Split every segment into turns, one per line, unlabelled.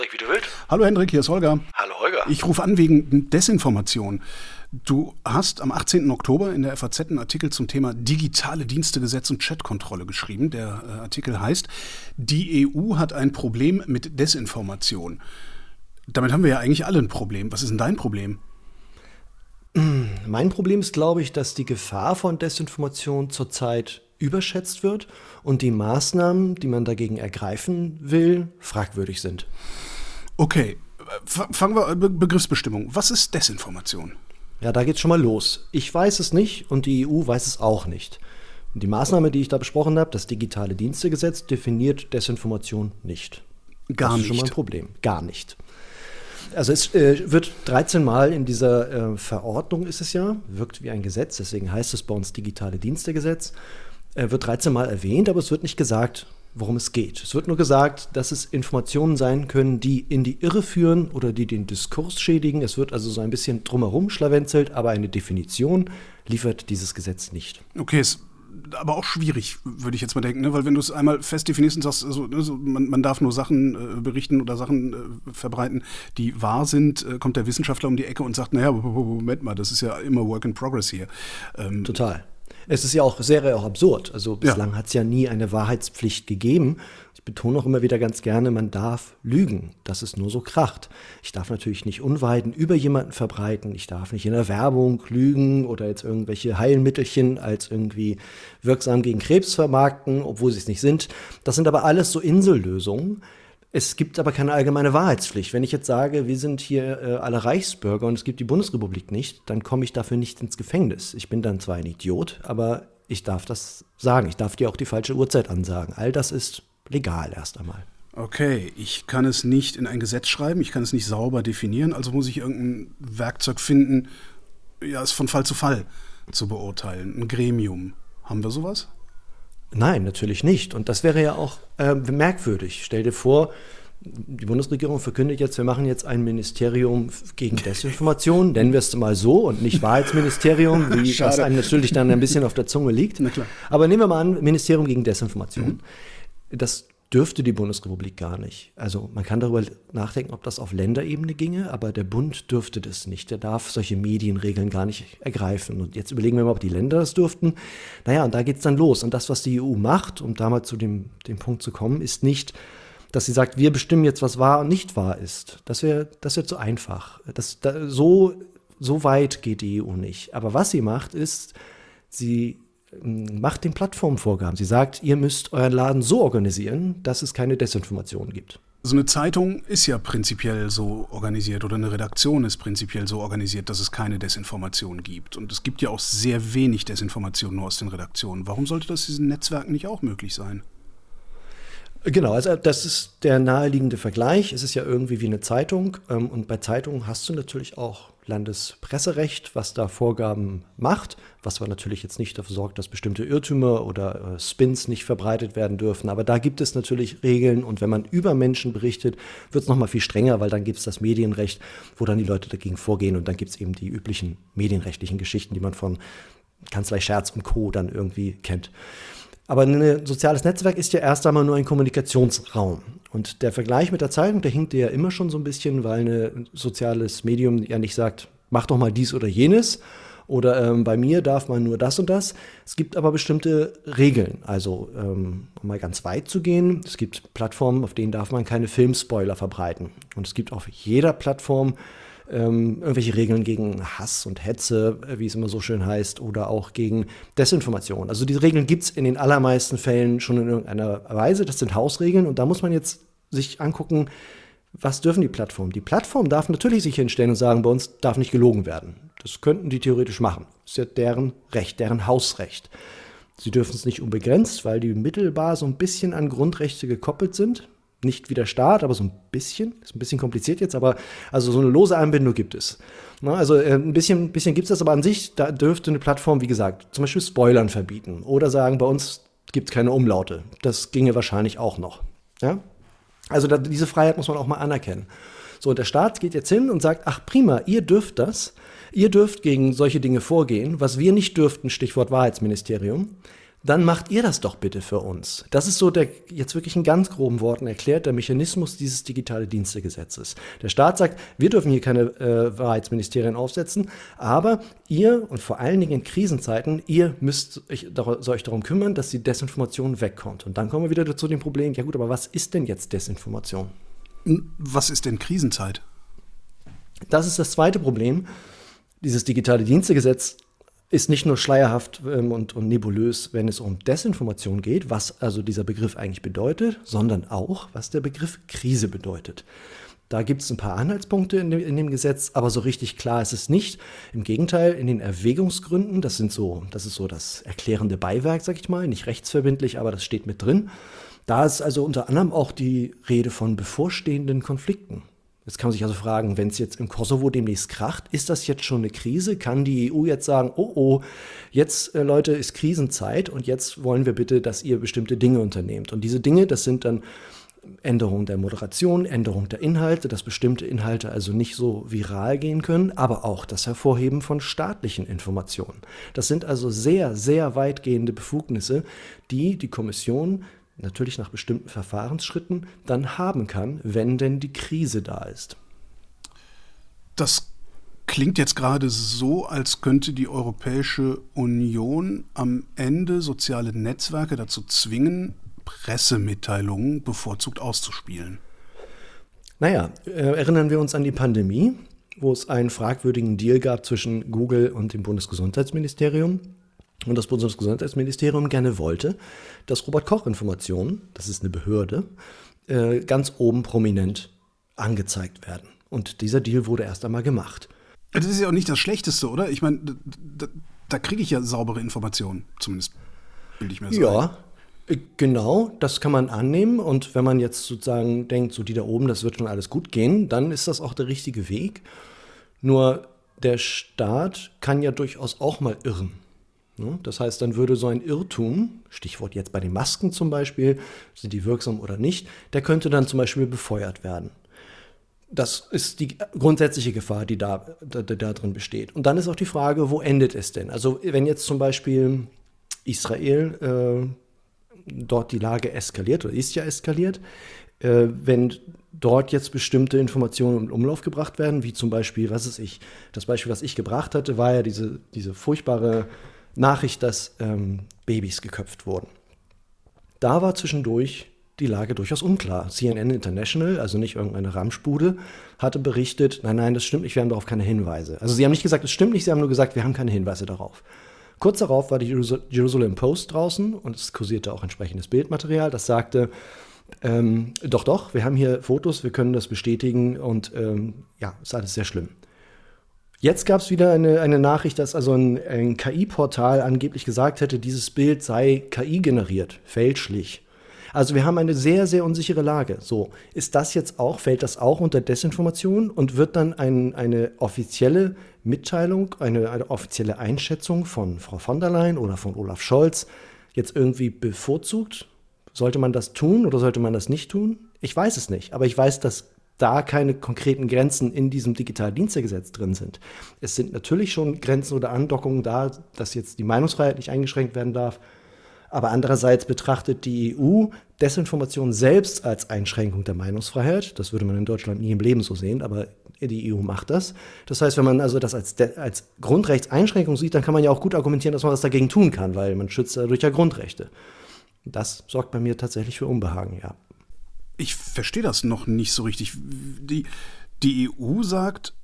Hendrik Wiedewild.
Hallo Hendrik, hier ist Holger.
Hallo Holger.
Ich rufe an wegen Desinformation. Du hast am 18. Oktober in der FAZ einen Artikel zum Thema digitale Dienstegesetz und Chatkontrolle geschrieben. Der äh, Artikel heißt, die EU hat ein Problem mit Desinformation. Damit haben wir ja eigentlich alle ein Problem. Was ist denn dein Problem?
Mein Problem ist, glaube ich, dass die Gefahr von Desinformation zurzeit überschätzt wird und die Maßnahmen, die man dagegen ergreifen will, fragwürdig sind.
Okay, fangen wir Be Begriffsbestimmung. Was ist Desinformation?
Ja, da geht's schon mal los. Ich weiß es nicht und die EU weiß es auch nicht. Und die Maßnahme, die ich da besprochen habe, das digitale Dienstegesetz, definiert Desinformation nicht.
Gar
das ist
nicht.
schon mal ein Problem. Gar nicht. Also es äh, wird 13 Mal in dieser äh, Verordnung ist es ja, wirkt wie ein Gesetz, deswegen heißt es bei uns digitale Dienstegesetz wird 13 Mal erwähnt, aber es wird nicht gesagt, worum es geht. Es wird nur gesagt, dass es Informationen sein können, die in die Irre führen oder die den Diskurs schädigen. Es wird also so ein bisschen drumherum schlawenzelt, aber eine Definition liefert dieses Gesetz nicht.
Okay, ist aber auch schwierig, würde ich jetzt mal denken, ne? weil wenn du es einmal fest definierst und sagst, also, also man, man, darf nur Sachen äh, berichten oder Sachen äh, verbreiten, die wahr sind, äh, kommt der Wissenschaftler um die Ecke und sagt, naja, Moment mal, das ist ja immer Work in Progress hier.
Ähm, Total. Es ist ja auch sehr auch absurd. Also bislang ja. hat es ja nie eine Wahrheitspflicht gegeben. Ich betone auch immer wieder ganz gerne, man darf lügen, dass es nur so kracht. Ich darf natürlich nicht Unweiden über jemanden verbreiten. Ich darf nicht in der Werbung lügen oder jetzt irgendwelche Heilmittelchen als irgendwie wirksam gegen Krebs vermarkten, obwohl sie es nicht sind. Das sind aber alles so Insellösungen, es gibt aber keine allgemeine Wahrheitspflicht. Wenn ich jetzt sage, wir sind hier äh, alle Reichsbürger und es gibt die Bundesrepublik nicht, dann komme ich dafür nicht ins Gefängnis. Ich bin dann zwar ein Idiot, aber ich darf das sagen. Ich darf dir auch die falsche Uhrzeit ansagen. All das ist legal erst einmal.
Okay, ich kann es nicht in ein Gesetz schreiben, ich kann es nicht sauber definieren, also muss ich irgendein Werkzeug finden, ja, es von Fall zu Fall zu beurteilen. Ein Gremium. Haben wir sowas?
Nein, natürlich nicht. Und das wäre ja auch äh, merkwürdig. Stell dir vor, die Bundesregierung verkündet jetzt, wir machen jetzt ein Ministerium gegen Desinformation, nennen wir es mal so und nicht Wahrheitsministerium, wie was einem natürlich dann ein bisschen auf der Zunge liegt. Aber nehmen wir mal an, Ministerium gegen Desinformation. Mhm. Das dürfte die Bundesrepublik gar nicht. Also man kann darüber nachdenken, ob das auf Länderebene ginge, aber der Bund dürfte das nicht. Der darf solche Medienregeln gar nicht ergreifen. Und jetzt überlegen wir mal, ob die Länder das dürften. Naja, und da geht es dann los. Und das, was die EU macht, um da mal zu dem, dem Punkt zu kommen, ist nicht, dass sie sagt, wir bestimmen jetzt, was wahr und nicht wahr ist. Das wäre das wär zu einfach. Das, da, so, so weit geht die EU nicht. Aber was sie macht, ist, sie macht den Plattformvorgaben. Sie sagt, ihr müsst euren Laden so organisieren, dass es keine Desinformation gibt.
So eine Zeitung ist ja prinzipiell so organisiert oder eine Redaktion ist prinzipiell so organisiert, dass es keine Desinformation gibt. Und es gibt ja auch sehr wenig Desinformation nur aus den Redaktionen. Warum sollte das diesen Netzwerken nicht auch möglich sein?
Genau, also das ist der naheliegende Vergleich. Es ist ja irgendwie wie eine Zeitung. Ähm, und bei Zeitungen hast du natürlich auch Landespresserecht, was da Vorgaben macht, was aber natürlich jetzt nicht dafür sorgt, dass bestimmte Irrtümer oder äh, Spins nicht verbreitet werden dürfen. Aber da gibt es natürlich Regeln und wenn man über Menschen berichtet, wird es nochmal viel strenger, weil dann gibt es das Medienrecht, wo dann die Leute dagegen vorgehen und dann gibt es eben die üblichen medienrechtlichen Geschichten, die man von Kanzlei Scherz und Co. dann irgendwie kennt. Aber ein soziales Netzwerk ist ja erst einmal nur ein Kommunikationsraum. Und der Vergleich mit der Zeitung, der hinkt ja immer schon so ein bisschen, weil ein soziales Medium ja nicht sagt, mach doch mal dies oder jenes. Oder ähm, bei mir darf man nur das und das. Es gibt aber bestimmte Regeln. Also, ähm, um mal ganz weit zu gehen, es gibt Plattformen, auf denen darf man keine Filmspoiler verbreiten. Und es gibt auf jeder Plattform ähm, irgendwelche Regeln gegen Hass und Hetze, äh, wie es immer so schön heißt, oder auch gegen Desinformation. Also diese Regeln gibt es in den allermeisten Fällen schon in irgendeiner Weise. Das sind Hausregeln und da muss man jetzt sich angucken, was dürfen die Plattformen? Die Plattform darf natürlich sich hinstellen und sagen, bei uns darf nicht gelogen werden. Das könnten die theoretisch machen. Das ist ja deren Recht, deren Hausrecht. Sie dürfen es nicht unbegrenzt, weil die mittelbar so ein bisschen an Grundrechte gekoppelt sind nicht wie der Staat, aber so ein bisschen. Ist ein bisschen kompliziert jetzt, aber also so eine lose Anbindung gibt es. Na, also äh, ein bisschen, bisschen gibt es das, aber an sich, da dürfte eine Plattform, wie gesagt, zum Beispiel Spoilern verbieten oder sagen, bei uns gibt es keine Umlaute. Das ginge wahrscheinlich auch noch. Ja? Also da, diese Freiheit muss man auch mal anerkennen. So, und der Staat geht jetzt hin und sagt, ach prima, ihr dürft das, ihr dürft gegen solche Dinge vorgehen, was wir nicht dürften, Stichwort Wahrheitsministerium. Dann macht ihr das doch bitte für uns. Das ist so der, jetzt wirklich in ganz groben Worten erklärt, der Mechanismus dieses digitale Dienstegesetzes. Der Staat sagt, wir dürfen hier keine äh, Wahrheitsministerien aufsetzen, aber ihr und vor allen Dingen in Krisenzeiten, ihr müsst euch, euch darum kümmern, dass die Desinformation wegkommt. Und dann kommen wir wieder zu dem Problem, ja gut, aber was ist denn jetzt Desinformation?
Was ist denn Krisenzeit?
Das ist das zweite Problem. Dieses digitale Dienstegesetz ist nicht nur schleierhaft ähm, und, und, nebulös, wenn es um Desinformation geht, was also dieser Begriff eigentlich bedeutet, sondern auch, was der Begriff Krise bedeutet. Da gibt es ein paar Anhaltspunkte in dem, in dem, Gesetz, aber so richtig klar ist es nicht. Im Gegenteil, in den Erwägungsgründen, das sind so, das ist so das erklärende Beiwerk, sag ich mal, nicht rechtsverbindlich, aber das steht mit drin. Da ist also unter anderem auch die Rede von bevorstehenden Konflikten. Jetzt kann man sich also fragen, wenn es jetzt im Kosovo demnächst kracht, ist das jetzt schon eine Krise? Kann die EU jetzt sagen, oh oh, jetzt äh, Leute ist Krisenzeit und jetzt wollen wir bitte, dass ihr bestimmte Dinge unternehmt. Und diese Dinge, das sind dann Änderung der Moderation, Änderung der Inhalte, dass bestimmte Inhalte also nicht so viral gehen können, aber auch das Hervorheben von staatlichen Informationen. Das sind also sehr, sehr weitgehende Befugnisse, die die Kommission natürlich nach bestimmten Verfahrensschritten dann haben kann, wenn denn die Krise da ist.
Das klingt jetzt gerade so, als könnte die Europäische Union am Ende soziale Netzwerke dazu zwingen, Pressemitteilungen bevorzugt auszuspielen.
Naja, äh, erinnern wir uns an die Pandemie, wo es einen fragwürdigen Deal gab zwischen Google und dem Bundesgesundheitsministerium und das Bundesgesundheitsministerium gerne wollte, dass Robert Koch Informationen, das ist eine Behörde, äh, ganz oben prominent angezeigt werden. Und dieser Deal wurde erst einmal gemacht.
Das ist ja auch nicht das Schlechteste, oder? Ich meine, da, da kriege ich ja saubere Informationen, zumindest bilde ich mir das
Ja, ein. Äh, genau, das kann man annehmen. Und wenn man jetzt sozusagen denkt, so die da oben, das wird schon alles gut gehen, dann ist das auch der richtige Weg. Nur der Staat kann ja durchaus auch mal irren. Ne? Das heißt, dann würde so ein Irrtum, Stichwort jetzt bei den Masken zum Beispiel, sind die wirksam oder nicht, der könnte dann zum Beispiel befeuert werden. Das ist die grundsätzliche Gefahr, die da, da, da drin besteht. Und dann ist auch die Frage, wo endet es denn? Also wenn jetzt zum Beispiel Israel äh, dort die Lage eskaliert oder ist ja eskaliert, äh, wenn dort jetzt bestimmte Informationen in Umlauf gebracht werden, wie zum Beispiel, was ist ich, das Beispiel, was ich gebracht hatte, war ja diese, diese furchtbare Nachricht, dass ähm, Babys geköpft wurden. Da war zwischendurch die Lage durchaus unklar. CNN International, also nicht irgendeine Ramschbude, hatte berichtet, nein, nein, das stimmt nicht, wir haben darauf keine Hinweise. Also sie haben nicht gesagt, es stimmt nicht, sie haben nur gesagt, wir haben keine Hinweise darauf. Kurz darauf war die Jerusalem Post draußen und es kursierte auch entsprechendes Bildmaterial, das sagte, ähm, doch, doch, wir haben hier Fotos, wir können das bestätigen und ähm, ja, ist alles sehr schlimm. Jetzt gab es wieder eine, eine Nachricht, dass also ein, ein KI-Portal angeblich gesagt hätte, dieses Bild sei KI generiert, fälschlich. Also wir haben eine sehr, sehr unsichere Lage. So, ist das jetzt auch, fällt das auch unter Desinformation und wird dann ein, eine offizielle Mitteilung, eine, eine offizielle Einschätzung von Frau von der Leyen oder von Olaf Scholz jetzt irgendwie bevorzugt? Sollte man das tun oder sollte man das nicht tun? Ich weiß es nicht, aber ich weiß, dass da keine konkreten Grenzen in diesem Digitaldienstegesetz drin sind. Es sind natürlich schon Grenzen oder Andockungen da, dass jetzt die Meinungsfreiheit nicht eingeschränkt werden darf. Aber andererseits betrachtet die EU Desinformation selbst als Einschränkung der Meinungsfreiheit. Das würde man in Deutschland nie im Leben so sehen, aber die EU macht das. Das heißt, wenn man also das als, als Grundrechtseinschränkung sieht, dann kann man ja auch gut argumentieren, dass man was dagegen tun kann, weil man schützt dadurch ja Grundrechte. Das sorgt bei mir tatsächlich für Unbehagen, ja
ich verstehe das noch nicht so richtig. Die, die EU sagt,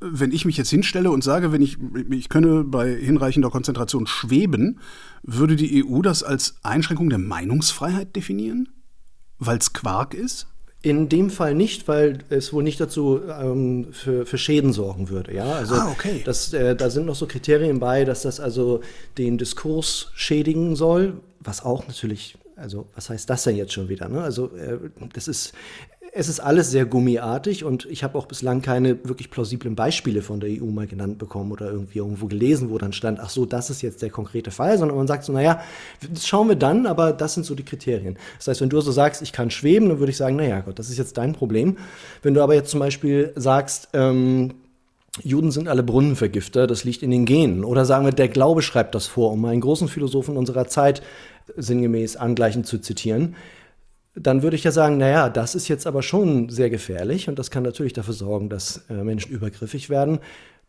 wenn ich mich jetzt hinstelle und sage, wenn ich, ich könne bei hinreichender Konzentration schweben, würde die EU das als Einschränkung der Meinungsfreiheit definieren? Weil es Quark ist?
In dem Fall nicht, weil es wohl nicht dazu ähm, für, für, Schäden sorgen würde. Ja, also
ah, okay.
das, äh, da sind noch so Kriterien bei, dass das also den Diskurs schädigen soll, was auch natürlich also was heißt das denn jetzt schon wieder? Ne? Also äh, das ist, es ist alles sehr gummiartig und ich habe auch bislang keine wirklich plausiblen Beispiele von der EU mal genannt bekommen oder irgendwie irgendwo gelesen, wo dann stand, ach so, das ist jetzt der konkrete Fall, sondern man sagt so, naja, das schauen wir dann, aber das sind so die Kriterien. Das heißt, wenn du so sagst, ich kann schweben, dann würde ich sagen, naja Gott, das ist jetzt dein Problem. Wenn du aber jetzt zum Beispiel sagst, ähm, Juden sind alle Brunnenvergifter, das liegt in den Genen. Oder sagen wir, der Glaube schreibt das vor, um einen großen Philosophen unserer Zeit sinngemäß angleichend zu zitieren. Dann würde ich ja sagen, naja, das ist jetzt aber schon sehr gefährlich und das kann natürlich dafür sorgen, dass äh, Menschen übergriffig werden.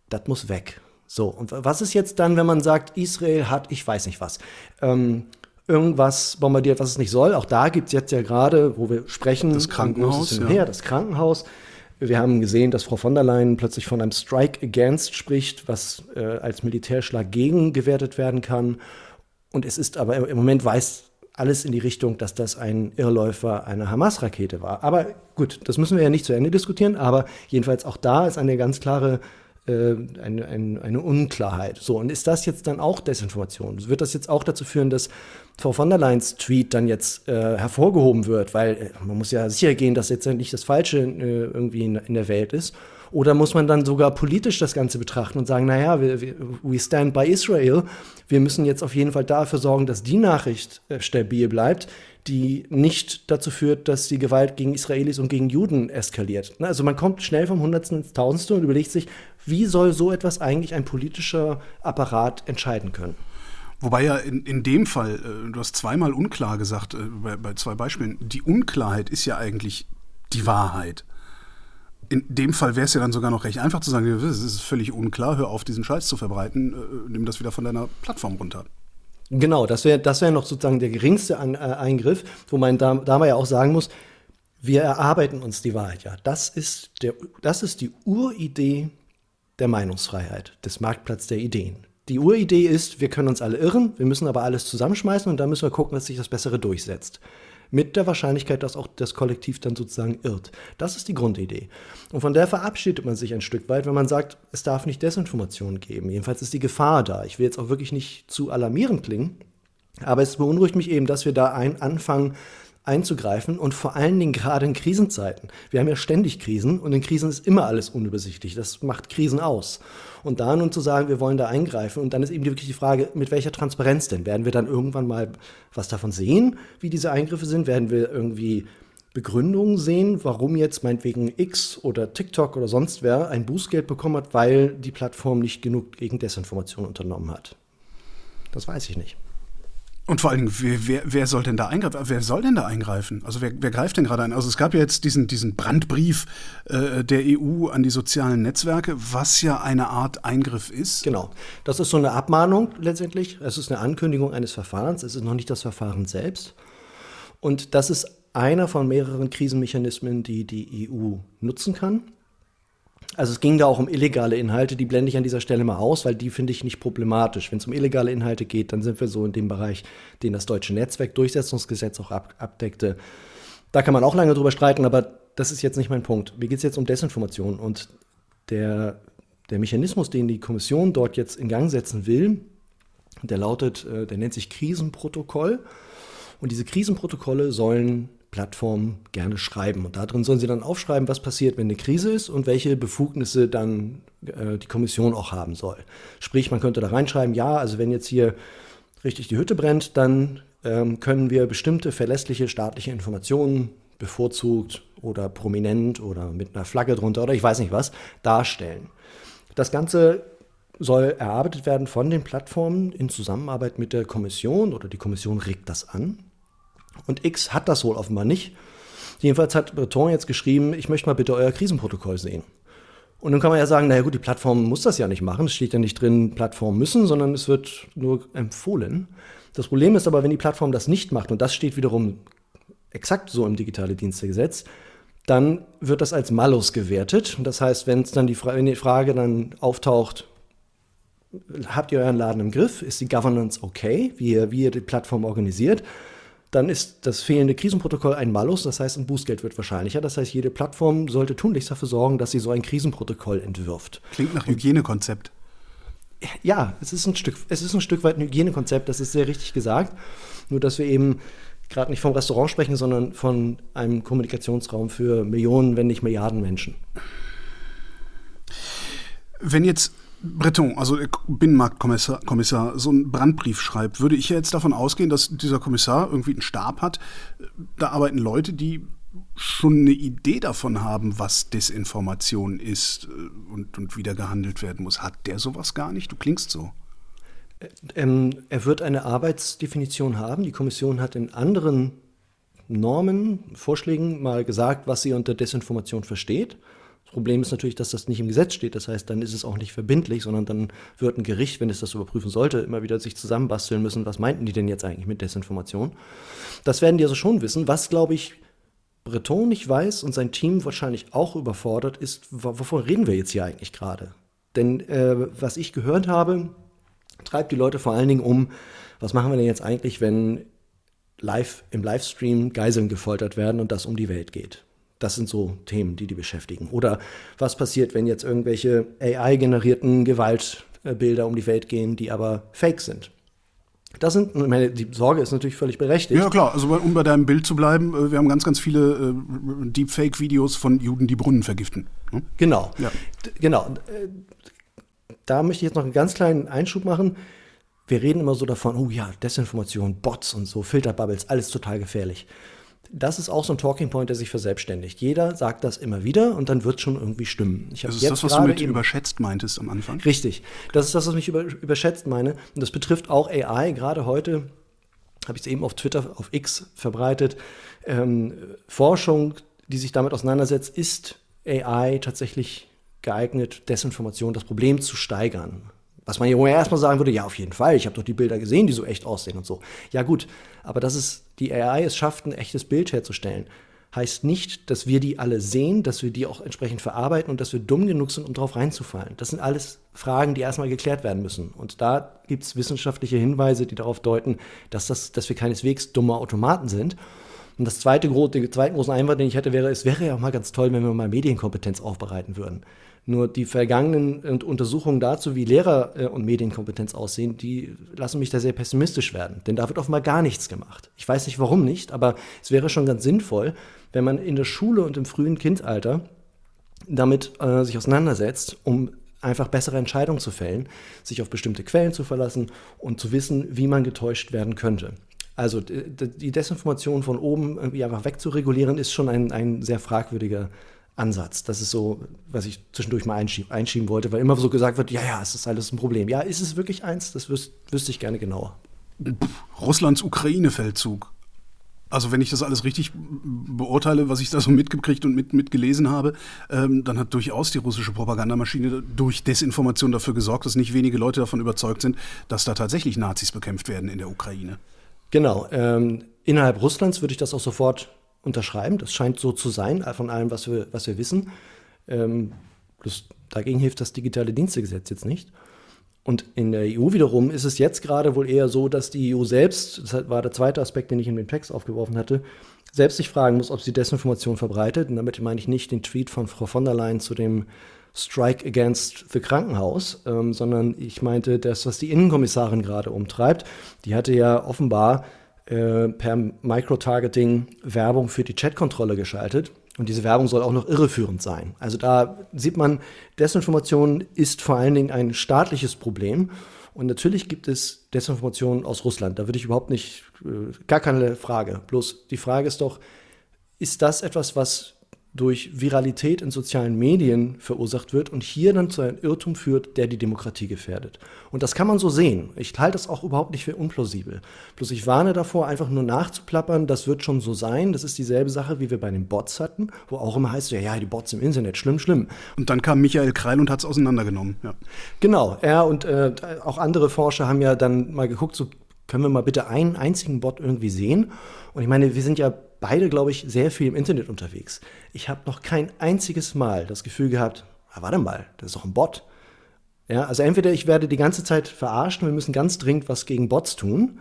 Das muss weg. So, und was ist jetzt dann, wenn man sagt, Israel hat, ich weiß nicht was, ähm, irgendwas bombardiert, was es nicht soll? Auch da gibt es jetzt ja gerade, wo wir sprechen,
das Krankenhaus,
ja. her, das Krankenhaus. Wir haben gesehen, dass Frau von der Leyen plötzlich von einem Strike Against spricht, was äh, als Militärschlag gegen gewertet werden kann. Und es ist aber im Moment weist alles in die Richtung, dass das ein Irrläufer einer Hamas-Rakete war. Aber gut, das müssen wir ja nicht zu Ende diskutieren. Aber jedenfalls auch da ist eine ganz klare äh, eine, eine, eine, Unklarheit. So, und ist das jetzt dann auch Desinformation? Wird das jetzt auch dazu führen, dass Frau von der Leyen's Tweet dann jetzt äh, hervorgehoben wird? Weil äh, man muss ja sicher gehen, dass jetzt nicht das Falsche äh, irgendwie in, in, der Welt ist. Oder muss man dann sogar politisch das Ganze betrachten und sagen, naja, wir, wir, we stand by Israel. Wir müssen jetzt auf jeden Fall dafür sorgen, dass die Nachricht äh, stabil bleibt, die nicht dazu führt, dass die Gewalt gegen Israelis und gegen Juden eskaliert. Also man kommt schnell vom Hundertsten ins Tausendste und überlegt sich, wie soll so etwas eigentlich ein politischer Apparat entscheiden können?
Wobei ja in, in dem Fall, äh, du hast zweimal unklar gesagt, äh, bei, bei zwei Beispielen, die Unklarheit ist ja eigentlich die Wahrheit. In dem Fall wäre es ja dann sogar noch recht einfach zu sagen, es ist völlig unklar, hör auf, diesen Scheiß zu verbreiten, äh, nimm das wieder von deiner Plattform runter.
Genau, das wäre das wär noch sozusagen der geringste An, äh, Eingriff, wo man da, da man ja auch sagen muss, wir erarbeiten uns die Wahrheit ja. Das ist, der, das ist die Uridee der Meinungsfreiheit, des Marktplatz der Ideen. Die Uridee ist, wir können uns alle irren, wir müssen aber alles zusammenschmeißen und dann müssen wir gucken, dass sich das Bessere durchsetzt. Mit der Wahrscheinlichkeit, dass auch das Kollektiv dann sozusagen irrt. Das ist die Grundidee. Und von der verabschiedet man sich ein Stück weit, wenn man sagt, es darf nicht Desinformation geben. Jedenfalls ist die Gefahr da. Ich will jetzt auch wirklich nicht zu alarmierend klingen, aber es beunruhigt mich eben, dass wir da ein anfangen, einzugreifen und vor allen Dingen gerade in Krisenzeiten. Wir haben ja ständig Krisen und in Krisen ist immer alles unübersichtlich. Das macht Krisen aus. Und da nun zu sagen, wir wollen da eingreifen und dann ist eben wirklich die Frage, mit welcher Transparenz denn? Werden wir dann irgendwann mal was davon sehen, wie diese Eingriffe sind? Werden wir irgendwie Begründungen sehen, warum jetzt meinetwegen X oder TikTok oder sonst wer ein Bußgeld bekommen hat, weil die Plattform nicht genug gegen Desinformation unternommen hat? Das weiß ich nicht.
Und vor allen Dingen, wer, wer, wer, soll denn da eingreifen? Wer soll denn da eingreifen? Also wer, wer greift denn gerade ein? Also es gab ja jetzt diesen, diesen Brandbrief äh, der EU an die sozialen Netzwerke, was ja eine Art Eingriff ist.
Genau. Das ist so eine Abmahnung letztendlich. Es ist eine Ankündigung eines Verfahrens. Es ist noch nicht das Verfahren selbst. Und das ist einer von mehreren Krisenmechanismen, die die EU nutzen kann. Also es ging da auch um illegale Inhalte, die blende ich an dieser Stelle mal aus, weil die finde ich nicht problematisch. Wenn es um illegale Inhalte geht, dann sind wir so in dem Bereich, den das deutsche Netzwerkdurchsetzungsgesetz auch ab abdeckte. Da kann man auch lange drüber streiten, aber das ist jetzt nicht mein Punkt. Mir geht es jetzt um Desinformation und der, der Mechanismus, den die Kommission dort jetzt in Gang setzen will, der lautet, äh, der nennt sich Krisenprotokoll. Und diese Krisenprotokolle sollen Plattformen gerne schreiben. Und darin sollen sie dann aufschreiben, was passiert, wenn eine Krise ist und welche Befugnisse dann äh, die Kommission auch haben soll. Sprich, man könnte da reinschreiben, ja, also wenn jetzt hier richtig die Hütte brennt, dann ähm, können wir bestimmte verlässliche staatliche Informationen bevorzugt oder prominent oder mit einer Flagge drunter oder ich weiß nicht was darstellen. Das Ganze soll erarbeitet werden von den Plattformen in Zusammenarbeit mit der Kommission oder die Kommission regt das an. Und X hat das wohl offenbar nicht. Jedenfalls hat Breton jetzt geschrieben, ich möchte mal bitte euer Krisenprotokoll sehen. Und dann kann man ja sagen, naja gut, die Plattform muss das ja nicht machen. Es steht ja nicht drin, Plattformen müssen, sondern es wird nur empfohlen. Das Problem ist aber, wenn die Plattform das nicht macht, und das steht wiederum exakt so im digitale Dienstegesetz, dann wird das als Malus gewertet. Das heißt, wenn es dann die, Fra die Frage dann auftaucht, habt ihr euren Laden im Griff? Ist die Governance okay, wie ihr, wie ihr die Plattform organisiert? Dann ist das fehlende Krisenprotokoll ein Malus, das heißt, ein Bußgeld wird wahrscheinlicher. Das heißt, jede Plattform sollte tunlichst dafür sorgen, dass sie so ein Krisenprotokoll entwirft.
Klingt nach Hygienekonzept.
Ja, es ist ein Stück, es ist ein Stück weit ein Hygienekonzept, das ist sehr richtig gesagt. Nur, dass wir eben gerade nicht vom Restaurant sprechen, sondern von einem Kommunikationsraum für Millionen, wenn nicht Milliarden Menschen.
Wenn jetzt Breton, also Binnenmarktkommissar, Kommissar, so einen Brandbrief schreibt, würde ich ja jetzt davon ausgehen, dass dieser Kommissar irgendwie einen Stab hat. Da arbeiten Leute, die schon eine Idee davon haben, was Desinformation ist äh, und, und wie da gehandelt werden muss. Hat der sowas gar nicht? Du klingst so.
Ähm, er wird eine Arbeitsdefinition haben. Die Kommission hat in anderen Normen, Vorschlägen mal gesagt, was sie unter Desinformation versteht. Problem ist natürlich, dass das nicht im Gesetz steht. Das heißt, dann ist es auch nicht verbindlich, sondern dann wird ein Gericht, wenn es das überprüfen sollte, immer wieder sich zusammenbasteln müssen, was meinten die denn jetzt eigentlich mit Desinformation. Das werden die also schon wissen. Was, glaube ich, Breton nicht weiß und sein Team wahrscheinlich auch überfordert ist, wovon reden wir jetzt hier eigentlich gerade? Denn äh, was ich gehört habe, treibt die Leute vor allen Dingen um, was machen wir denn jetzt eigentlich, wenn live im Livestream Geiseln gefoltert werden und das um die Welt geht? Das sind so Themen, die die beschäftigen. Oder was passiert, wenn jetzt irgendwelche AI-generierten Gewaltbilder um die Welt gehen, die aber fake sind? Das sind, meine, die Sorge ist natürlich völlig berechtigt.
Ja, klar. Also, um bei deinem Bild zu bleiben, äh, wir haben ganz, ganz viele äh, Deepfake-Videos von Juden, die Brunnen vergiften.
Hm? Genau. Ja. Genau. Äh, da möchte ich jetzt noch einen ganz kleinen Einschub machen. Wir reden immer so davon, oh ja, Desinformation, Bots und so, Filterbubbles, alles total gefährlich. Das ist auch so ein Talking Point, der sich verselbstständigt. Jeder sagt das immer wieder und dann wird es schon irgendwie stimmen.
Ich das ist das, was du mit überschätzt meintest am Anfang?
Richtig. Das ist das, was ich über, überschätzt meine. Und das betrifft auch AI. Gerade heute habe ich es eben auf Twitter, auf X verbreitet. Ähm, Forschung, die sich damit auseinandersetzt, ist AI tatsächlich geeignet, Desinformation, das Problem zu steigern. Was man ja erstmal sagen würde, ja, auf jeden Fall, ich habe doch die Bilder gesehen, die so echt aussehen und so. Ja, gut, aber dass es die AI es schafft, ein echtes Bild herzustellen, heißt nicht, dass wir die alle sehen, dass wir die auch entsprechend verarbeiten und dass wir dumm genug sind, um drauf reinzufallen. Das sind alles Fragen, die erstmal geklärt werden müssen. Und da gibt es wissenschaftliche Hinweise, die darauf deuten, dass, das, dass wir keineswegs dumme Automaten sind. Und das zweite, den zweiten großen Einwand, den ich hätte, wäre, es wäre ja auch mal ganz toll, wenn wir mal Medienkompetenz aufbereiten würden. Nur die vergangenen Untersuchungen dazu, wie Lehrer- äh, und Medienkompetenz aussehen, die lassen mich da sehr pessimistisch werden. Denn da wird offenbar gar nichts gemacht. Ich weiß nicht, warum nicht, aber es wäre schon ganz sinnvoll, wenn man in der Schule und im frühen Kindalter damit äh, sich auseinandersetzt, um einfach bessere Entscheidungen zu fällen, sich auf bestimmte Quellen zu verlassen und zu wissen, wie man getäuscht werden könnte. Also die Desinformation von oben irgendwie einfach wegzuregulieren, ist schon ein, ein sehr fragwürdiger Ansatz. Das ist so, was ich zwischendurch mal einschieben, einschieben wollte, weil immer so gesagt wird, ja, ja, es ist alles ein Problem. Ja, ist es wirklich eins? Das wüs wüsste ich gerne genauer.
Russlands Ukraine-Feldzug. Also wenn ich das alles richtig beurteile, was ich da so mitgekriegt und mit, mitgelesen habe, ähm, dann hat durchaus die russische Propagandamaschine durch Desinformation dafür gesorgt, dass nicht wenige Leute davon überzeugt sind, dass da tatsächlich Nazis bekämpft werden in der Ukraine.
Genau. Ähm, innerhalb Russlands würde ich das auch sofort unterschreiben. Das scheint so zu sein, von allem, was wir, was wir wissen. Ähm, das, dagegen hilft das digitale Dienstegesetz jetzt nicht. Und in der EU wiederum ist es jetzt gerade wohl eher so, dass die EU selbst, das war der zweite Aspekt, den ich in den Text aufgeworfen hatte, selbst sich fragen muss, ob sie Desinformation verbreitet. Und damit meine ich nicht den Tweet von Frau von der Leyen zu dem Strike Against the Krankenhaus, ähm, sondern ich meinte das, was die Innenkommissarin gerade umtreibt. Die hatte ja offenbar äh, per Microtargeting Werbung für die Chatkontrolle geschaltet. Und diese Werbung soll auch noch irreführend sein. Also da sieht man, Desinformation ist vor allen Dingen ein staatliches Problem. Und natürlich gibt es Desinformation aus Russland. Da würde ich überhaupt nicht, äh, gar keine Frage. Bloß die Frage ist doch, ist das etwas, was durch Viralität in sozialen Medien verursacht wird und hier dann zu einem Irrtum führt, der die Demokratie gefährdet. Und das kann man so sehen. Ich halte das auch überhaupt nicht für unplausibel. Bloß ich warne davor, einfach nur nachzuplappern, das wird schon so sein. Das ist dieselbe Sache, wie wir bei den Bots hatten, wo auch immer heißt, ja, ja, die Bots im Internet, schlimm, schlimm.
Und dann kam Michael Kreil und hat es auseinandergenommen. Ja.
Genau, er und äh, auch andere Forscher haben ja dann mal geguckt, so können wir mal bitte einen einzigen Bot irgendwie sehen? Und ich meine, wir sind ja beide, glaube ich, sehr viel im Internet unterwegs. Ich habe noch kein einziges Mal das Gefühl gehabt, ah, warte mal, das ist doch ein Bot. Ja, also entweder ich werde die ganze Zeit verarscht und wir müssen ganz dringend was gegen Bots tun,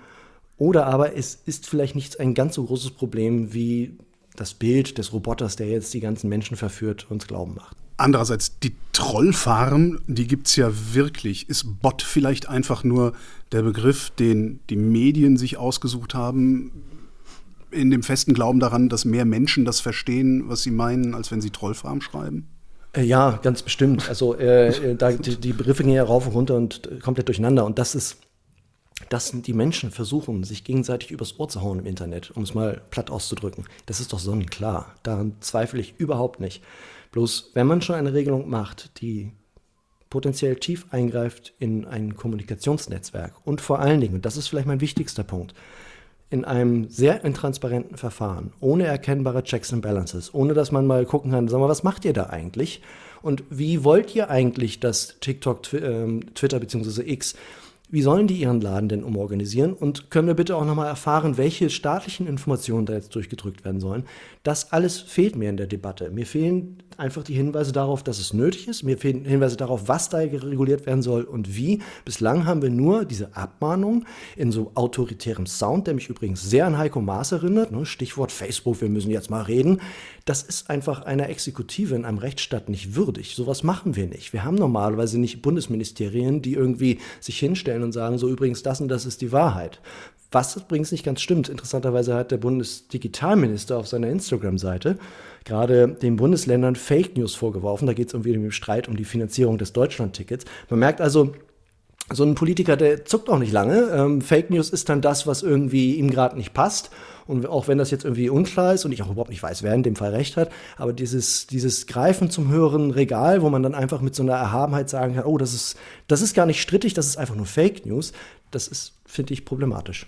oder aber es ist vielleicht nicht ein ganz so großes Problem wie das Bild des Roboters, der jetzt die ganzen Menschen verführt, uns glauben macht.
Andererseits, die Trollfarm, die gibt es ja wirklich. Ist Bot vielleicht einfach nur der Begriff, den die Medien sich ausgesucht haben, in dem festen Glauben daran, dass mehr Menschen das verstehen, was sie meinen, als wenn sie Trollfarm schreiben?
Äh, ja, ganz bestimmt. Also äh, äh, da, die, die, Begriffe gehen ja rauf und runter und komplett durcheinander. Und das ist dass die Menschen versuchen, sich gegenseitig übers Ohr zu hauen im Internet, um es mal platt auszudrücken. Das ist doch sonnenklar. Daran zweifle ich überhaupt nicht. Bloß, wenn man schon eine Regelung macht, die potenziell tief eingreift in ein Kommunikationsnetzwerk und vor allen Dingen, und das ist vielleicht mein wichtigster Punkt, in einem sehr intransparenten Verfahren, ohne erkennbare Checks and Balances, ohne dass man mal gucken kann, sag mal, was macht ihr da eigentlich? Und wie wollt ihr eigentlich, dass TikTok, Twitter bzw. X wie sollen die ihren Laden denn umorganisieren? Und können wir bitte auch nochmal erfahren, welche staatlichen Informationen da jetzt durchgedrückt werden sollen? Das alles fehlt mir in der Debatte. Mir fehlen einfach die Hinweise darauf, dass es nötig ist. Mir fehlen Hinweise darauf, was da reguliert werden soll und wie. Bislang haben wir nur diese Abmahnung in so autoritärem Sound, der mich übrigens sehr an Heiko Maas erinnert. Ne? Stichwort Facebook, wir müssen jetzt mal reden. Das ist einfach einer Exekutive in einem Rechtsstaat nicht würdig. Sowas machen wir nicht. Wir haben normalerweise nicht Bundesministerien, die irgendwie sich hinstellen und sagen, so übrigens das und das ist die Wahrheit. Was übrigens nicht ganz stimmt. Interessanterweise hat der Bundesdigitalminister auf seiner Instagram-Seite gerade den Bundesländern Fake News vorgeworfen. Da geht es irgendwie um den Streit um die Finanzierung des Deutschland-Tickets. Man merkt also, so ein Politiker, der zuckt auch nicht lange. Ähm, Fake News ist dann das, was irgendwie ihm gerade nicht passt. Und auch wenn das jetzt irgendwie unklar ist und ich auch überhaupt nicht weiß, wer in dem Fall recht hat, aber dieses, dieses Greifen zum höheren Regal, wo man dann einfach mit so einer Erhabenheit sagen kann, oh, das ist, das ist gar nicht strittig, das ist einfach nur Fake News, das ist, finde ich, problematisch.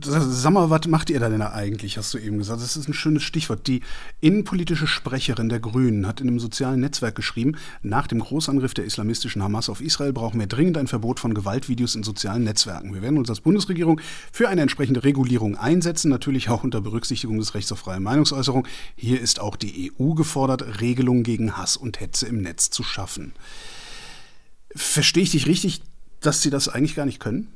Sag mal, was macht ihr da denn eigentlich, hast du eben gesagt. Das ist ein schönes Stichwort. Die innenpolitische Sprecherin der Grünen hat in einem sozialen Netzwerk geschrieben, nach dem Großangriff der islamistischen Hamas auf Israel brauchen wir dringend ein Verbot von Gewaltvideos in sozialen Netzwerken. Wir werden uns als Bundesregierung für eine entsprechende Regulierung einsetzen, natürlich auch unter Berücksichtigung des Rechts auf freie Meinungsäußerung. Hier ist auch die EU gefordert, Regelungen gegen Hass und Hetze im Netz zu schaffen. Verstehe ich dich richtig, dass sie das eigentlich gar nicht können?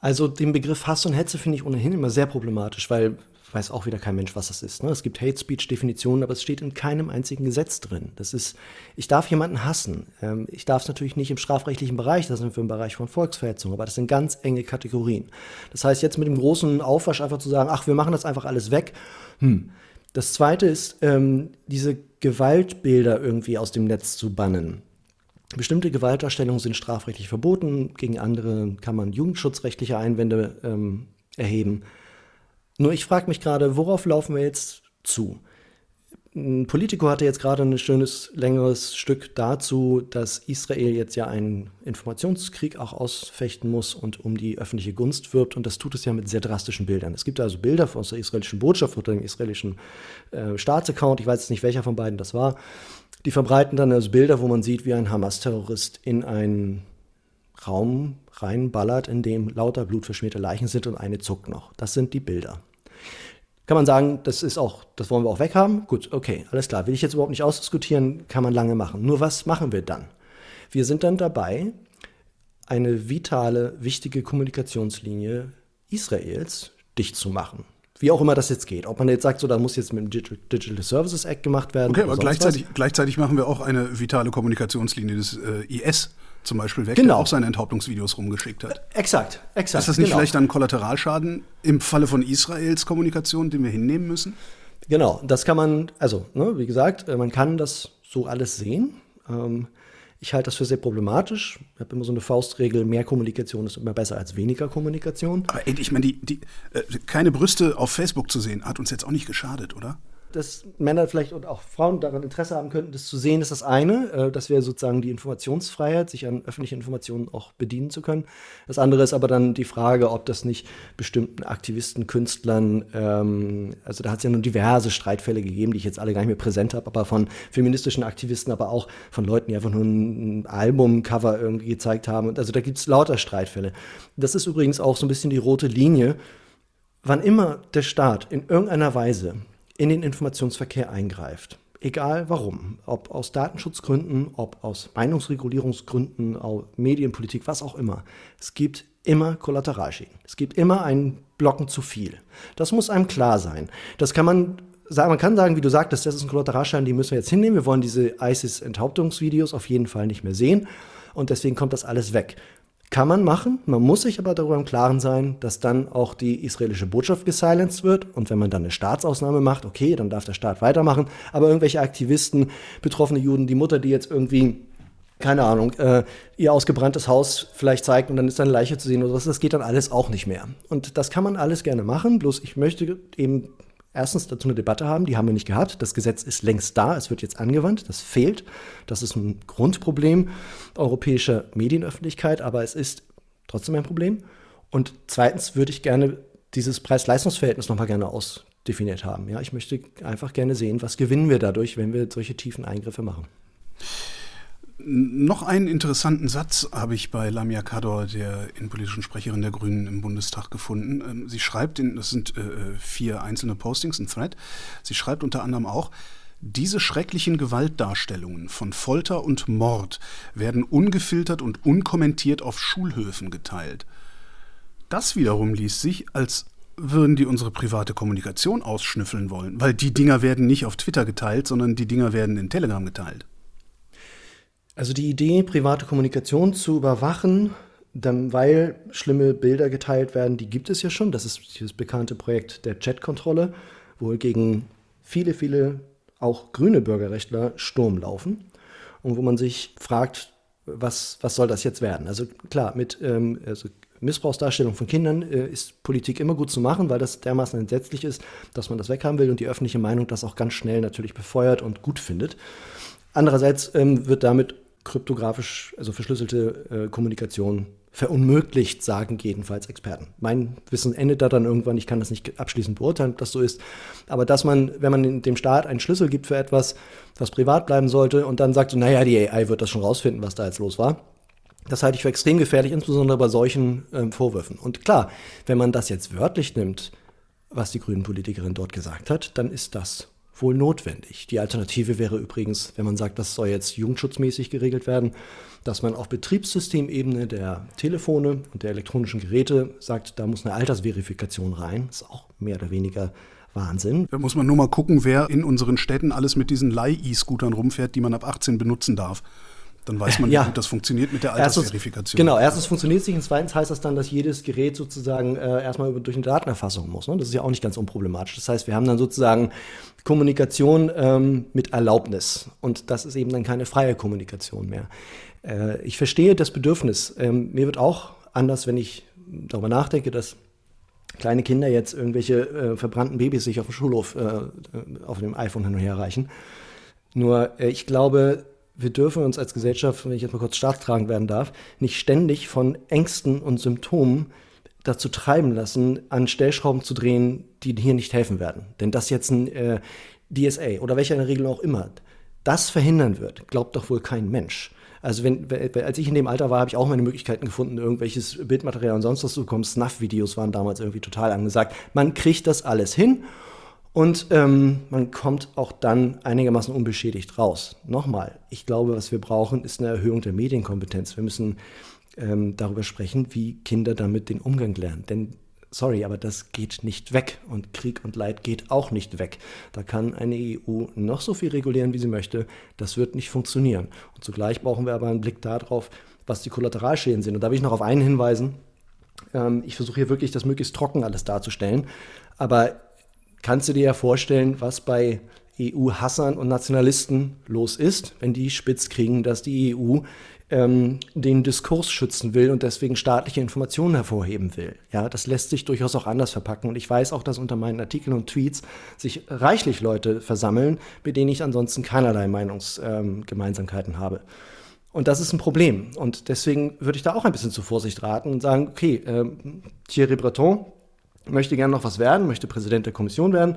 Also den Begriff Hass und Hetze finde ich ohnehin immer sehr problematisch, weil weiß auch wieder kein Mensch, was das ist. Ne? Es gibt Hate Speech Definitionen, aber es steht in keinem einzigen Gesetz drin. Das ist, ich darf jemanden hassen. Ähm, ich darf es natürlich nicht im strafrechtlichen Bereich, das sind wir im Bereich von Volksverhetzung, aber das sind ganz enge Kategorien. Das heißt, jetzt mit dem großen Aufwasch einfach zu sagen, ach, wir machen das einfach alles weg. Hm. Das zweite ist, ähm, diese Gewaltbilder irgendwie aus dem Netz zu bannen. Bestimmte Gewaltdarstellungen sind strafrechtlich verboten, gegen andere kann man jugendschutzrechtliche Einwände ähm, erheben. Nur ich frage mich gerade, worauf laufen wir jetzt zu? Ein Politiker hatte jetzt gerade ein schönes, längeres Stück dazu, dass Israel jetzt ja einen Informationskrieg auch ausfechten muss und um die öffentliche Gunst wirbt. Und das tut es ja mit sehr drastischen Bildern. Es gibt also Bilder aus der israelischen Botschaft oder dem israelischen äh, Staatsaccount, ich weiß jetzt nicht, welcher von beiden das war, die verbreiten dann also Bilder, wo man sieht, wie ein Hamas-Terrorist in einen Raum reinballert, in dem lauter blutverschmierte Leichen sind und eine zuckt noch. Das sind die Bilder. Kann man sagen, das ist auch, das wollen wir auch weghaben? Gut, okay, alles klar. Will ich jetzt überhaupt nicht ausdiskutieren, kann man lange machen. Nur was machen wir dann? Wir sind dann dabei, eine vitale, wichtige Kommunikationslinie Israels dicht zu machen. Wie auch immer das jetzt geht. Ob man jetzt sagt, so, da muss jetzt mit dem Digital Services Act gemacht werden.
Okay, aber gleichzeitig, gleichzeitig machen wir auch eine vitale Kommunikationslinie des äh, IS zum Beispiel weg,
genau.
der auch seine Enthauptungsvideos rumgeschickt hat.
Exakt, exakt.
Ist das nicht genau. vielleicht ein Kollateralschaden im Falle von Israels Kommunikation, den wir hinnehmen müssen?
Genau, das kann man, also, ne, wie gesagt, äh, man kann das so alles sehen. Ähm, ich halte das für sehr problematisch. Ich habe immer so eine Faustregel, mehr Kommunikation ist immer besser als weniger Kommunikation.
Aber ey, ich meine, die, die, äh, keine Brüste auf Facebook zu sehen, hat uns jetzt auch nicht geschadet, oder?
Dass Männer vielleicht und auch Frauen daran Interesse haben könnten, das zu sehen, ist das eine. Äh, das wäre sozusagen die Informationsfreiheit, sich an öffentlichen Informationen auch bedienen zu können. Das andere ist aber dann die Frage, ob das nicht bestimmten Aktivisten, Künstlern, ähm, also da hat es ja nun diverse Streitfälle gegeben, die ich jetzt alle gar nicht mehr präsent habe, aber von feministischen Aktivisten, aber auch von Leuten, die einfach nur ein Albumcover irgendwie gezeigt haben. Also da gibt es lauter Streitfälle. Das ist übrigens auch so ein bisschen die rote Linie. Wann immer der Staat in irgendeiner Weise in den Informationsverkehr eingreift. Egal warum, ob aus Datenschutzgründen, ob aus Meinungsregulierungsgründen, Medienpolitik, was auch immer. Es gibt immer Kollateralschäden. Es gibt immer einen Blocken zu viel. Das muss einem klar sein. Das kann man sagen, man kann sagen, wie du sagtest, das ist ein Kollateralschaden, die müssen wir jetzt hinnehmen. Wir wollen diese ISIS-Enthauptungsvideos auf jeden Fall nicht mehr sehen. Und deswegen kommt das alles weg. Kann man machen, man muss sich aber darüber im Klaren sein, dass dann auch die israelische Botschaft gesilenced wird. Und wenn man dann eine Staatsausnahme macht, okay, dann darf der Staat weitermachen. Aber irgendwelche Aktivisten, betroffene Juden, die Mutter, die jetzt irgendwie keine Ahnung, äh, ihr ausgebranntes Haus vielleicht zeigt und dann ist eine Leiche zu sehen oder was, das geht dann alles auch nicht mehr. Und das kann man alles gerne machen, bloß ich möchte eben erstens dazu eine Debatte haben, die haben wir nicht gehabt. Das Gesetz ist längst da, es wird jetzt angewandt, das fehlt. Das ist ein Grundproblem europäischer Medienöffentlichkeit, aber es ist trotzdem ein Problem. Und zweitens würde ich gerne dieses Preis-Leistungs-Verhältnis nochmal gerne ausdefiniert haben. Ja, ich möchte einfach gerne sehen, was gewinnen wir dadurch, wenn wir solche tiefen Eingriffe machen.
Noch einen interessanten Satz habe ich bei Lamia Kador, der innenpolitischen Sprecherin der Grünen im Bundestag, gefunden. Ähm, sie schreibt, in, das sind äh, vier einzelne Postings, ein Thread, sie schreibt unter anderem auch, diese schrecklichen Gewaltdarstellungen von Folter und Mord werden ungefiltert und unkommentiert auf Schulhöfen geteilt. Das wiederum liest sich, als würden die unsere private Kommunikation ausschnüffeln wollen, weil die Dinger werden nicht auf Twitter geteilt, sondern die Dinger werden in Telegram geteilt.
Also die Idee, private Kommunikation zu überwachen, dann, weil schlimme Bilder geteilt werden, die gibt es ja schon. Das ist dieses bekannte Projekt der Chatkontrolle, wo gegen viele, viele auch grüne Bürgerrechtler Sturm laufen und wo man sich fragt, was, was soll das jetzt werden? Also klar, mit ähm, also Missbrauchsdarstellung von Kindern äh, ist Politik immer gut zu machen, weil das dermaßen entsetzlich ist, dass man das weghaben will und die öffentliche Meinung das auch ganz schnell natürlich befeuert und gut findet. Andererseits ähm, wird damit kryptografisch, also verschlüsselte äh, Kommunikation verunmöglicht, sagen jedenfalls Experten. Mein Wissen endet da dann irgendwann, ich kann das nicht abschließend beurteilen, ob das so ist. Aber dass man, wenn man dem Staat einen Schlüssel gibt für etwas, was privat bleiben sollte und dann sagt so, naja, die AI wird das schon rausfinden, was da jetzt los war, das halte ich für extrem gefährlich, insbesondere bei solchen ähm, Vorwürfen. Und klar, wenn man das jetzt wörtlich nimmt, was die grünen Politikerin dort gesagt hat, dann ist das wohl notwendig. Die Alternative wäre übrigens, wenn man sagt, das soll jetzt jugendschutzmäßig geregelt werden, dass man auf Betriebssystemebene der Telefone und der elektronischen Geräte sagt, da muss eine Altersverifikation rein. Das ist auch mehr oder weniger Wahnsinn.
Da muss man nur mal gucken, wer in unseren Städten alles mit diesen Leih-E-Scootern rumfährt, die man ab 18 benutzen darf. Dann weiß man, ja. wie gut das funktioniert mit der Altersverifikation.
Erstens, genau, erstens funktioniert es nicht und zweitens heißt das dann, dass jedes Gerät sozusagen äh, erstmal durch eine Datenerfassung muss. Ne? Das ist ja auch nicht ganz unproblematisch. Das heißt, wir haben dann sozusagen Kommunikation ähm, mit Erlaubnis und das ist eben dann keine freie Kommunikation mehr. Äh, ich verstehe das Bedürfnis. Ähm, mir wird auch anders, wenn ich darüber nachdenke, dass kleine Kinder jetzt irgendwelche äh, verbrannten Babys sich auf dem Schulhof äh, auf dem iPhone hin und her reichen. Nur äh, ich glaube, wir dürfen uns als Gesellschaft, wenn ich jetzt mal kurz staatstragend werden darf, nicht ständig von Ängsten und Symptomen dazu treiben lassen, an Stellschrauben zu drehen, die hier nicht helfen werden. Denn das jetzt ein äh, DSA oder welcher Regel auch immer, das verhindern wird, glaubt doch wohl kein Mensch. Also wenn, als ich in dem Alter war, habe ich auch meine Möglichkeiten gefunden, irgendwelches Bildmaterial und sonst was zu bekommen. Snuff-Videos waren damals irgendwie total angesagt. Man kriegt das alles hin und ähm, man kommt auch dann einigermaßen unbeschädigt raus. Nochmal, ich glaube, was wir brauchen, ist eine Erhöhung der Medienkompetenz. Wir müssen ähm, darüber sprechen, wie Kinder damit den Umgang lernen. Denn, sorry, aber das geht nicht weg. Und Krieg und Leid geht auch nicht weg. Da kann eine EU noch so viel regulieren, wie sie möchte. Das wird nicht funktionieren. Und zugleich brauchen wir aber einen Blick darauf, was die Kollateralschäden sind. Und da will ich noch auf einen hinweisen. Ähm, ich versuche hier wirklich das möglichst trocken alles darzustellen. Aber kannst du dir ja vorstellen, was bei EU-Hassern und Nationalisten los ist, wenn die spitz kriegen, dass die EU ähm, den Diskurs schützen will und deswegen staatliche Informationen hervorheben will. Ja, das lässt sich durchaus auch anders verpacken. Und ich weiß auch, dass unter meinen Artikeln und Tweets sich reichlich Leute versammeln, mit denen ich ansonsten keinerlei Meinungsgemeinsamkeiten ähm, habe. Und das ist ein Problem. Und deswegen würde ich da auch ein bisschen zur Vorsicht raten und sagen, okay, äh, Thierry Breton, möchte gerne noch was werden, möchte Präsident der Kommission werden.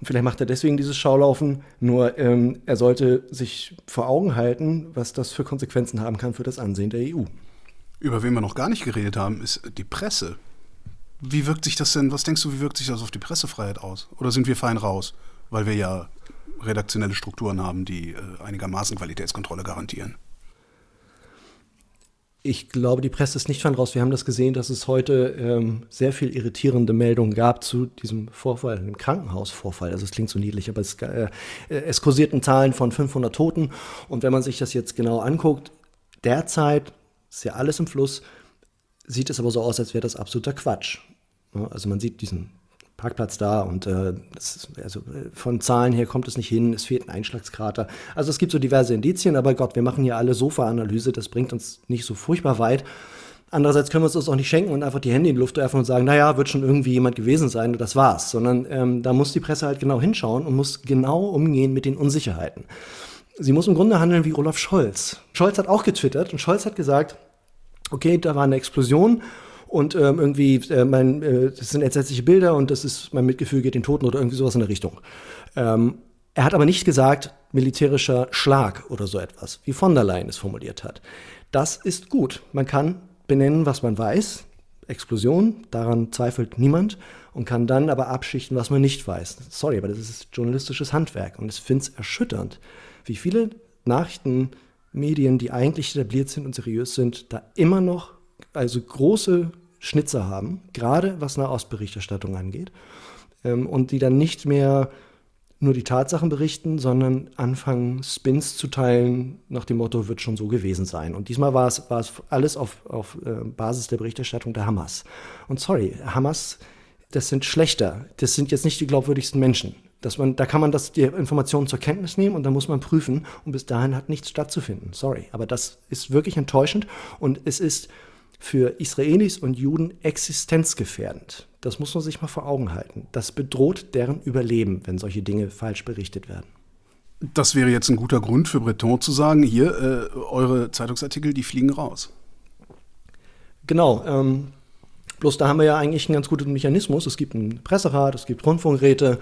Und vielleicht macht er deswegen dieses Schaulaufen. Nur ähm, er sollte sich vor Augen halten, was das für Konsequenzen haben kann für das Ansehen der EU.
Über wen wir noch gar nicht geredet haben, ist die Presse. Wie wirkt sich das denn, was denkst du, wie wirkt sich das auf die Pressefreiheit aus? Oder sind wir fein raus? Weil wir ja redaktionelle Strukturen haben, die äh, einigermaßen Qualitätskontrolle garantieren
ich glaube, die Presse ist nicht von raus. Wir haben das gesehen, dass es heute ähm, sehr viel irritierende Meldungen gab zu diesem Vorfall, dem Krankenhausvorfall. Also es klingt so niedlich, aber es, äh, es kursierten Zahlen von 500 Toten. Und wenn man sich das jetzt genau anguckt, derzeit ist ja alles im Fluss, sieht es aber so aus, als wäre das absoluter Quatsch. Also man sieht diesen Parkplatz da und äh, ist, also äh, von Zahlen her kommt es nicht hin, es fehlt ein Einschlagskrater. Also es gibt so diverse Indizien, aber Gott, wir machen hier alle Sofa-Analyse, das bringt uns nicht so furchtbar weit. Andererseits können wir uns das auch nicht schenken und einfach die Hände in die Luft werfen und sagen, naja, wird schon irgendwie jemand gewesen sein und das war's. Sondern ähm, da muss die Presse halt genau hinschauen und muss genau umgehen mit den Unsicherheiten. Sie muss im Grunde handeln wie Olaf Scholz. Scholz hat auch getwittert und Scholz hat gesagt, okay, da war eine Explosion und ähm, irgendwie, äh, mein, äh, das sind entsetzliche Bilder und das ist, mein Mitgefühl geht den Toten oder irgendwie sowas in der Richtung. Ähm, er hat aber nicht gesagt, militärischer Schlag oder so etwas, wie von der Leyen es formuliert hat. Das ist gut. Man kann benennen, was man weiß. Explosion, daran zweifelt niemand und kann dann aber abschichten, was man nicht weiß. Sorry, aber das ist journalistisches Handwerk und ich finde es erschütternd, wie viele Nachrichtenmedien, die eigentlich etabliert sind und seriös sind, da immer noch also große Schnitzer haben, gerade was Nahostberichterstattung angeht, ähm, und die dann nicht mehr nur die Tatsachen berichten, sondern anfangen, Spins zu teilen, nach dem Motto, wird schon so gewesen sein. Und diesmal war es, war es alles auf, auf äh, Basis der Berichterstattung der Hamas. Und sorry, Hamas, das sind schlechter. Das sind jetzt nicht die glaubwürdigsten Menschen. Dass man, da kann man das, die Informationen zur Kenntnis nehmen und dann muss man prüfen. Und bis dahin hat nichts stattzufinden. Sorry. Aber das ist wirklich enttäuschend und es ist für Israelis und Juden existenzgefährdend. Das muss man sich mal vor Augen halten. Das bedroht deren Überleben, wenn solche Dinge falsch berichtet werden.
Das wäre jetzt ein guter Grund für Breton zu sagen, hier, äh, eure Zeitungsartikel, die fliegen raus.
Genau. Ähm, bloß da haben wir ja eigentlich einen ganz guten Mechanismus. Es gibt einen Presserat, es gibt Rundfunkräte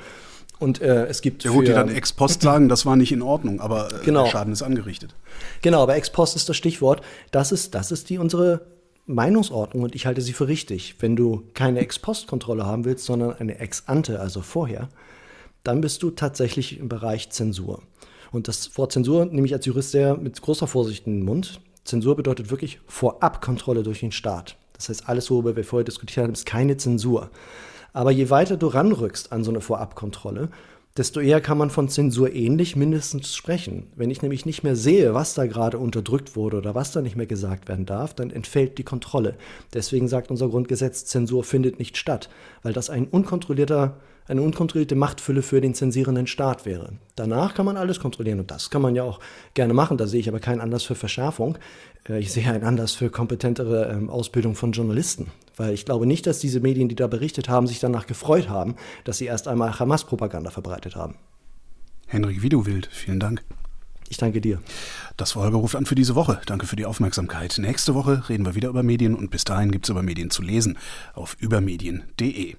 und äh, es gibt.
Ja gut, die dann ex post sagen, das war nicht in Ordnung, aber äh, genau. der Schaden ist angerichtet.
Genau, aber ex post ist das Stichwort. Das ist, das ist die unsere Meinungsordnung und ich halte sie für richtig. Wenn du keine Ex-Post-Kontrolle haben willst, sondern eine Ex-Ante, also vorher, dann bist du tatsächlich im Bereich Zensur. Und das Wort Zensur nehme ich als Jurist sehr mit großer Vorsicht in den Mund. Zensur bedeutet wirklich Vorabkontrolle durch den Staat. Das heißt, alles, worüber wir vorher diskutiert haben, ist keine Zensur. Aber je weiter du ranrückst an so eine Vorabkontrolle, desto eher kann man von Zensur ähnlich mindestens sprechen. Wenn ich nämlich nicht mehr sehe, was da gerade unterdrückt wurde oder was da nicht mehr gesagt werden darf, dann entfällt die Kontrolle. Deswegen sagt unser Grundgesetz, Zensur findet nicht statt, weil das ein unkontrollierter eine unkontrollierte Machtfülle für den zensierenden Staat wäre. Danach kann man alles kontrollieren und das kann man ja auch gerne machen. Da sehe ich aber keinen Anlass für Verschärfung. Äh, ich sehe einen Anlass für kompetentere ähm, Ausbildung von Journalisten. Weil ich glaube nicht, dass diese Medien, die da berichtet haben, sich danach gefreut haben, dass sie erst einmal Hamas-Propaganda verbreitet haben.
Henrik Widuwild, vielen Dank.
Ich danke dir.
Das war Holger ruft an für diese Woche. Danke für die Aufmerksamkeit. Nächste Woche reden wir wieder über Medien und bis dahin gibt es über Medien zu lesen auf übermedien.de.